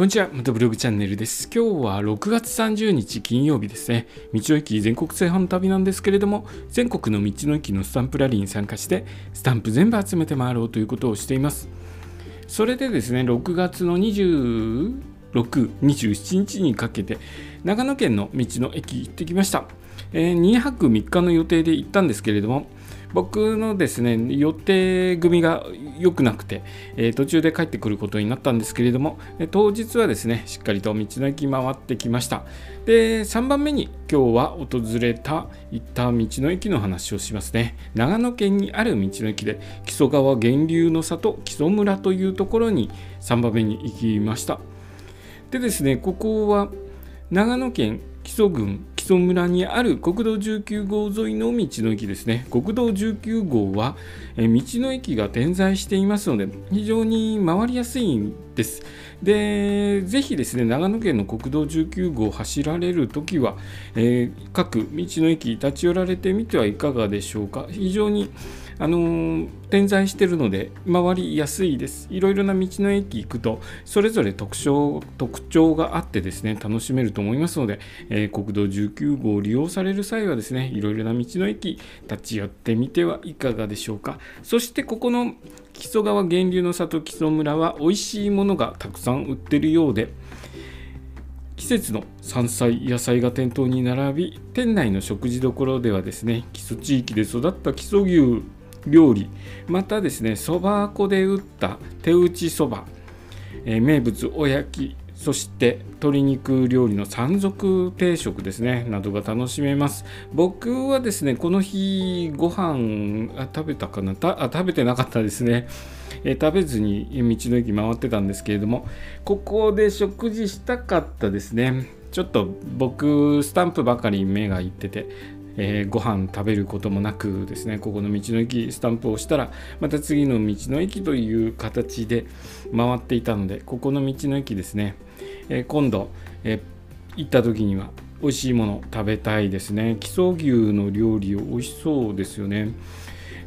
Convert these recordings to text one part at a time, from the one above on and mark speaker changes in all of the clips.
Speaker 1: こんにちは、またブログチャンネルです。今日は6月30日金曜日ですね。道の駅全国制覇の旅なんですけれども、全国の道の駅のスタンプラリーに参加して、スタンプ全部集めて回ろうということをしています。それでですね、6月の26、27日にかけて、長野県の道の駅行ってきました。えー、2泊3日の予定で行ったんですけれども、僕のですね予定組が良くなくて、え、途中で帰ってくることになったんですけれども当日はですねしっかりと道の駅回ってきました。で3番目に今日は訪れた行った道の駅の話をしますね。長野県にある道の駅で木曽川源流の里木曽村というところに3番目に行きました。でですねここは長野県木曽郡曽村にある国道19号沿いの道の駅ですね。国道19号は道の駅が点在していますので非常に回りやすいんです。でぜひですね長野県の国道19号を走られる時は、えー、各道の駅立ち寄られてみてはいかがでしょうか。非常にあのー、点在してるので回りやすいです。いろいろな道の駅行くとそれぞれ特徴特徴があってですね楽しめると思いますので、えー、国道19号を利用される際はですねいろいろな道の駅立ち寄ってみてはいかがでしょうか。そしてここの木曽川源流の里木曽村は美味しいものがたくさん売ってるようで季節の山菜野菜が店頭に並び店内の食事処ではですね基礎地域で育った基礎牛料理。またですねそば粉で打った手打ちそば、えー、名物おやき。そして鶏肉料理の山賊定食ですね。などが楽しめます。僕はですねこの日ご飯あ食べたかな？たあ食べてなかったですね。え食べずに道の駅回ってたんですけれども。ここで食事したかったですね。ちょっと僕スタンプばかり目がいってて。えー、ご飯食べることもなくですねここの道の駅スタンプをしたらまた次の道の駅という形で回っていたのでここの道の駅ですね、えー、今度、えー、行った時には美味しいもの食べたいですね。基礎牛の料理を美味しそうですよね、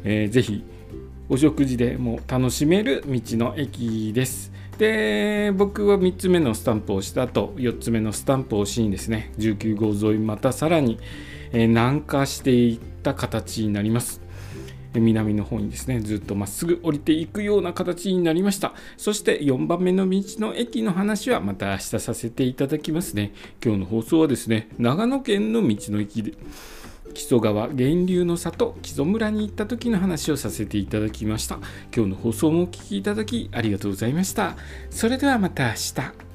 Speaker 1: えー、ぜひお食事でも楽しめる道の駅です。で僕は3つ目のスタンプを押した後4つ目のスタンプを押しにですね。19号沿いまたさらに、南下していった形になります。南の方にですねずっとまっすぐ降りていくような形になりました。そして4番目の道の駅の話はまた明日させていただきますね。今日の放送はですね長野県の道の駅で。木曽川源流の里木曽村に行った時の話をさせていただきました。今日の放送もお聴きいただきありがとうございました。それではまた明日。